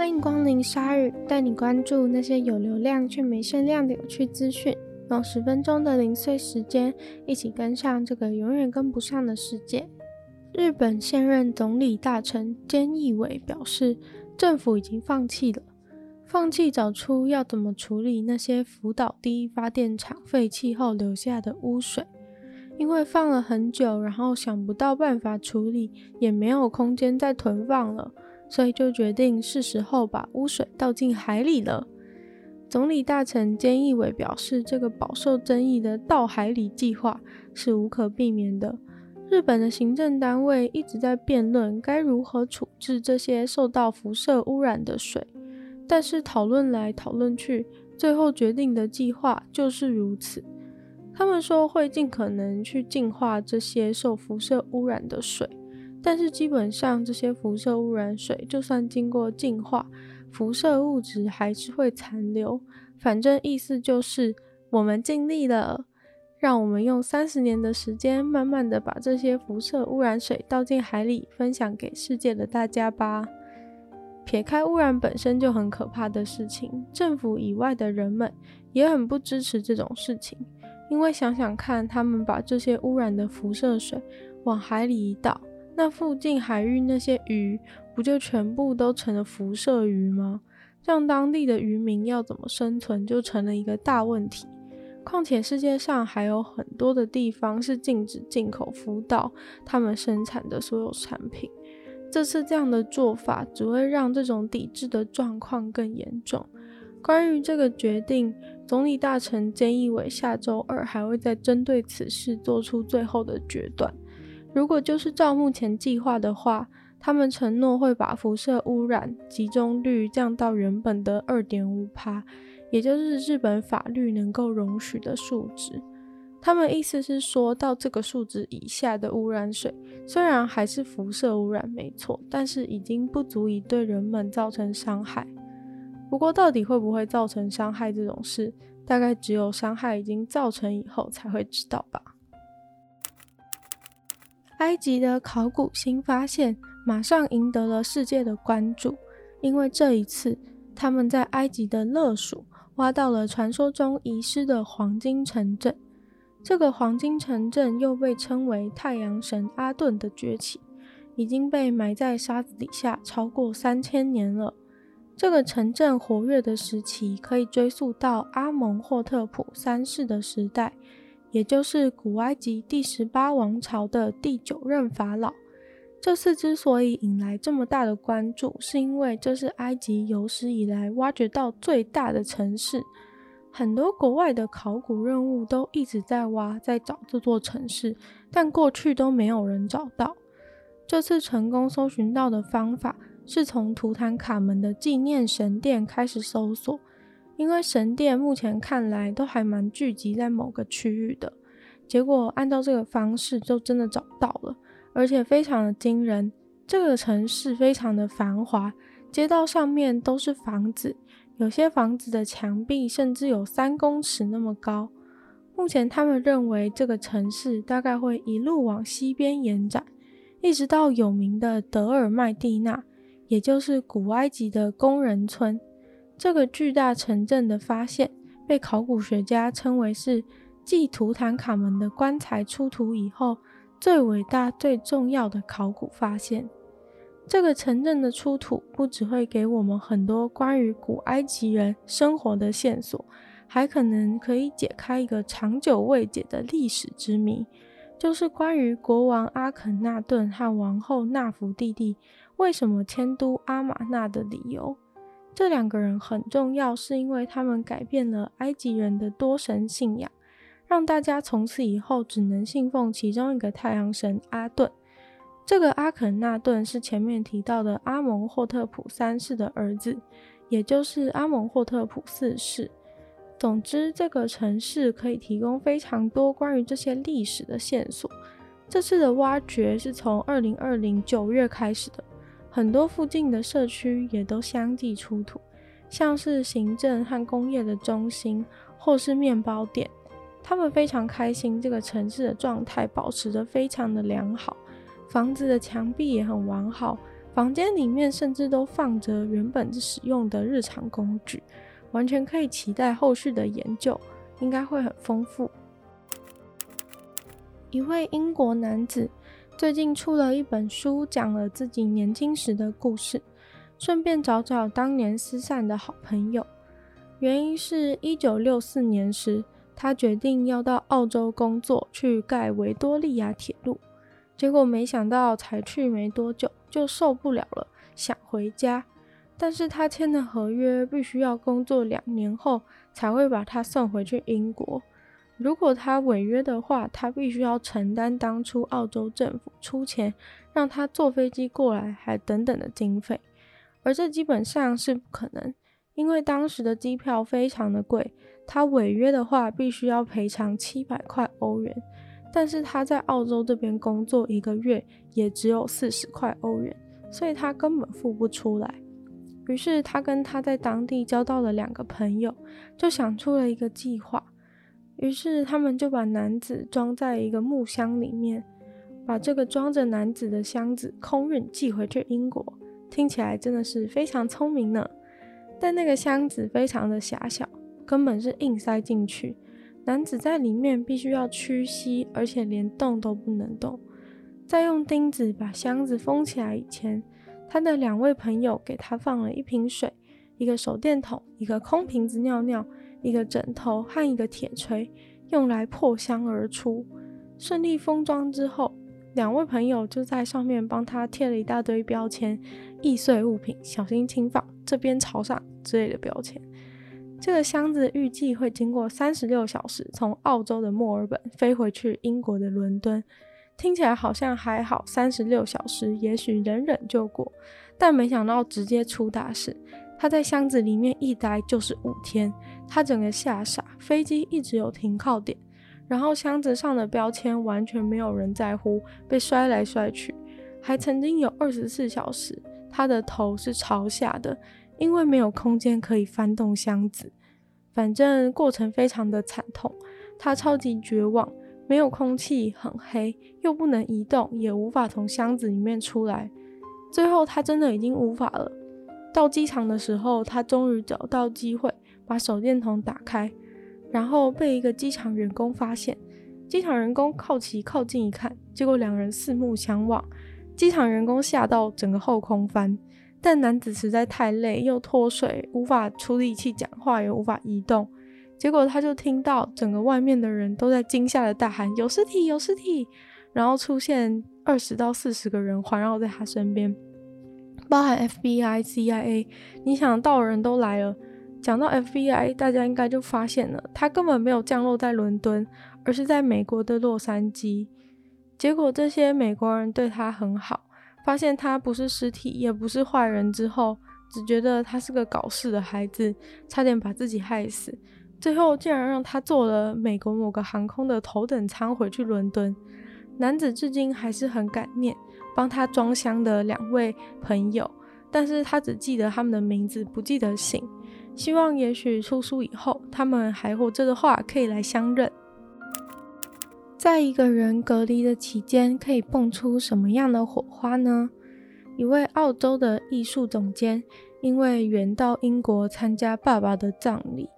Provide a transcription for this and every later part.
欢迎光临鲨语，带你关注那些有流量却没声量的有趣资讯。用十分钟的零碎时间，一起跟上这个永远跟不上的世界。日本现任总理大臣菅义伟表示，政府已经放弃了，放弃找出要怎么处理那些福岛第一发电厂废弃后留下的污水，因为放了很久，然后想不到办法处理，也没有空间再囤放了，所以就决定是时候把污水倒进海里了。总理大臣菅义伟表示，这个饱受争议的倒海里计划是无可避免的。日本的行政单位一直在辩论该如何处置这些受到辐射污染的水，但是讨论来讨论去，最后决定的计划就是如此。他们说会尽可能去净化这些受辐射污染的水，但是基本上这些辐射污染水就算经过净化，辐射物质还是会残留。反正意思就是我们尽力了。让我们用三十年的时间，慢慢的把这些辐射污染水倒进海里，分享给世界的大家吧。撇开污染本身就很可怕的事情，政府以外的人们也很不支持这种事情。因为想想看，他们把这些污染的辐射水往海里一倒，那附近海域那些鱼不就全部都成了辐射鱼吗？让当地的渔民要怎么生存，就成了一个大问题。况且世界上还有很多的地方是禁止进口福岛他们生产的所有产品。这次这样的做法只会让这种抵制的状况更严重。关于这个决定，总理大臣菅义伟下周二还会再针对此事做出最后的决断。如果就是照目前计划的话，他们承诺会把辐射污染集中率降到原本的二点五趴。也就是日本法律能够容许的数值，他们意思是说到这个数值以下的污染水，虽然还是辐射污染没错，但是已经不足以对人们造成伤害。不过到底会不会造成伤害这种事，大概只有伤害已经造成以后才会知道吧。埃及的考古新发现马上赢得了世界的关注，因为这一次他们在埃及的勒属。挖到了传说中遗失的黄金城镇，这个黄金城镇又被称为太阳神阿顿的崛起，已经被埋在沙子底下超过三千年了。这个城镇活跃的时期可以追溯到阿蒙霍特普三世的时代，也就是古埃及第十八王朝的第九任法老。这次之所以引来这么大的关注，是因为这是埃及有史以来挖掘到最大的城市。很多国外的考古任务都一直在挖，在找这座城市，但过去都没有人找到。这次成功搜寻到的方法是从图坦卡门的纪念神殿开始搜索，因为神殿目前看来都还蛮聚集在某个区域的。结果按照这个方式，就真的找到了。而且非常的惊人，这个城市非常的繁华，街道上面都是房子，有些房子的墙壁甚至有三公尺那么高。目前他们认为这个城市大概会一路往西边延展，一直到有名的德尔麦蒂那，也就是古埃及的工人村。这个巨大城镇的发现，被考古学家称为是继图坦卡门的棺材出土以后，最伟大、最重要的考古发现，这个城镇的出土不只会给我们很多关于古埃及人生活的线索，还可能可以解开一个长久未解的历史之谜，就是关于国王阿肯纳顿和王后纳芙蒂蒂为什么迁都阿玛纳的理由。这两个人很重要，是因为他们改变了埃及人的多神信仰。让大家从此以后只能信奉其中一个太阳神阿顿。这个阿肯纳顿是前面提到的阿蒙霍特普三世的儿子，也就是阿蒙霍特普四世。总之，这个城市可以提供非常多关于这些历史的线索。这次的挖掘是从二零二零九月开始的，很多附近的社区也都相继出土，像是行政和工业的中心，或是面包店。他们非常开心，这个城市的状态保持得非常的良好，房子的墙壁也很完好，房间里面甚至都放着原本使用的日常工具，完全可以期待后续的研究，应该会很丰富。一位英国男子最近出了一本书，讲了自己年轻时的故事，顺便找找当年失散的好朋友。原因是一九六四年时，他决定要到澳洲工作，去盖维多利亚铁路。结果没想到才去没多久就受不了了，想回家。但是他签的合约必须要工作两年后才会把他送回去英国。如果他违约的话，他必须要承担当初澳洲政府出钱让他坐飞机过来，还等等的经费，而这基本上是不可能，因为当时的机票非常的贵，他违约的话必须要赔偿七百块欧元，但是他在澳洲这边工作一个月也只有四十块欧元，所以他根本付不出来。于是他跟他在当地交到了两个朋友，就想出了一个计划。于是他们就把男子装在一个木箱里面，把这个装着男子的箱子空运寄回去英国。听起来真的是非常聪明呢。但那个箱子非常的狭小，根本是硬塞进去。男子在里面必须要屈膝，而且连动都不能动。在用钉子把箱子封起来以前，他的两位朋友给他放了一瓶水、一个手电筒、一个空瓶子尿尿。一个枕头和一个铁锤，用来破箱而出。顺利封装之后，两位朋友就在上面帮他贴了一大堆标签：易碎物品，小心轻放，这边朝上之类的标签。这个箱子预计会经过三十六小时，从澳洲的墨尔本飞回去英国的伦敦。听起来好像还好，三十六小时也许忍忍就过，但没想到直接出大事。他在箱子里面一待就是五天，他整个吓傻。飞机一直有停靠点，然后箱子上的标签完全没有人在乎，被摔来摔去。还曾经有二十四小时，他的头是朝下的，因为没有空间可以翻动箱子。反正过程非常的惨痛，他超级绝望，没有空气，很黑，又不能移动，也无法从箱子里面出来。最后他真的已经无法了。到机场的时候，他终于找到机会把手电筒打开，然后被一个机场员工发现。机场员工好奇靠近一看，结果两人四目相望。机场员工吓到整个后空翻，但男子实在太累又脱水，无法出力气讲话，也无法移动。结果他就听到整个外面的人都在惊吓的大喊：“有尸体，有尸体！”然后出现二十到四十个人环绕在他身边。包含 FBI、CIA，你想到人都来了。讲到 FBI，大家应该就发现了，他根本没有降落在伦敦，而是在美国的洛杉矶。结果这些美国人对他很好，发现他不是尸体，也不是坏人之后，只觉得他是个搞事的孩子，差点把自己害死。最后竟然让他坐了美国某个航空的头等舱回去伦敦。男子至今还是很感念。帮他装箱的两位朋友，但是他只记得他们的名字，不记得姓。希望也许出书以后，他们还活着的话，可以来相认。在一个人隔离的期间，可以蹦出什么样的火花呢？一位澳洲的艺术总监，因为远到英国参加爸爸的葬礼，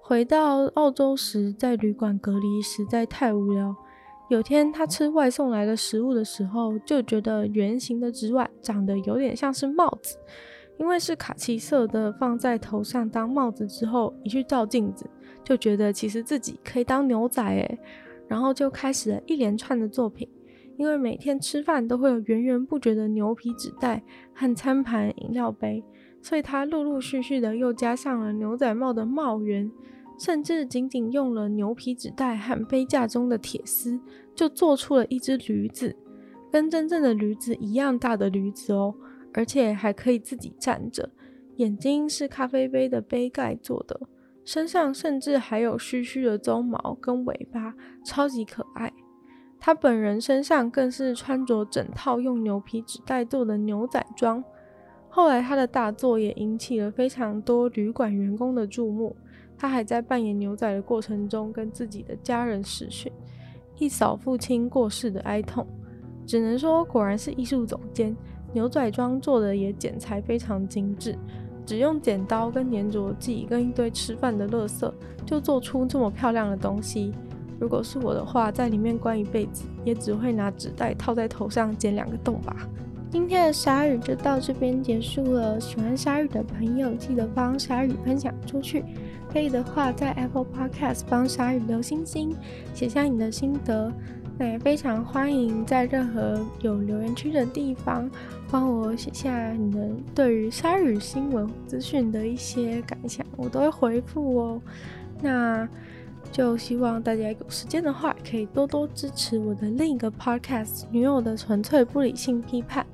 回到澳洲时，在旅馆隔离实在太无聊。有天，他吃外送来的食物的时候，就觉得圆形的纸碗长得有点像是帽子，因为是卡其色的，放在头上当帽子之后，一去照镜子，就觉得其实自己可以当牛仔诶，然后就开始了一连串的作品。因为每天吃饭都会有源源不绝的牛皮纸袋和餐盘、饮料杯，所以他陆陆续续的又加上了牛仔帽的帽缘。甚至仅仅用了牛皮纸袋和杯架中的铁丝，就做出了一只驴子，跟真正的驴子一样大的驴子哦，而且还可以自己站着，眼睛是咖啡杯的杯盖做的，身上甚至还有须须的鬃毛跟尾巴，超级可爱。他本人身上更是穿着整套用牛皮纸袋做的牛仔装。后来他的大作也引起了非常多旅馆员工的注目。他还在扮演牛仔的过程中，跟自己的家人视讯，一扫父亲过世的哀痛。只能说，果然是艺术总监，牛仔装做的也剪裁非常精致，只用剪刀跟粘着剂跟一堆吃饭的垃圾，就做出这么漂亮的东西。如果是我的话，在里面关一辈子，也只会拿纸袋套在头上剪两个洞吧。今天的鲨鱼就到这边结束了。喜欢鲨鱼的朋友，记得帮鲨鱼分享出去。可以的话，在 Apple Podcast 帮鲨鱼留星星，写下你的心得。那也非常欢迎在任何有留言区的地方，帮我写下你的对于鲨鱼新闻资讯的一些感想，我都会回复哦。那。就希望大家有时间的话，可以多多支持我的另一个 podcast《女友的纯粹不理性批判》，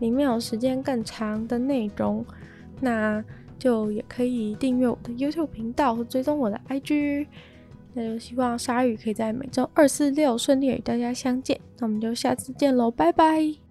里面有时间更长的内容。那就也可以订阅我的 YouTube 频道和追踪我的 IG。那就希望鲨鱼可以在每周二、四、六顺利与大家相见。那我们就下次见喽，拜拜。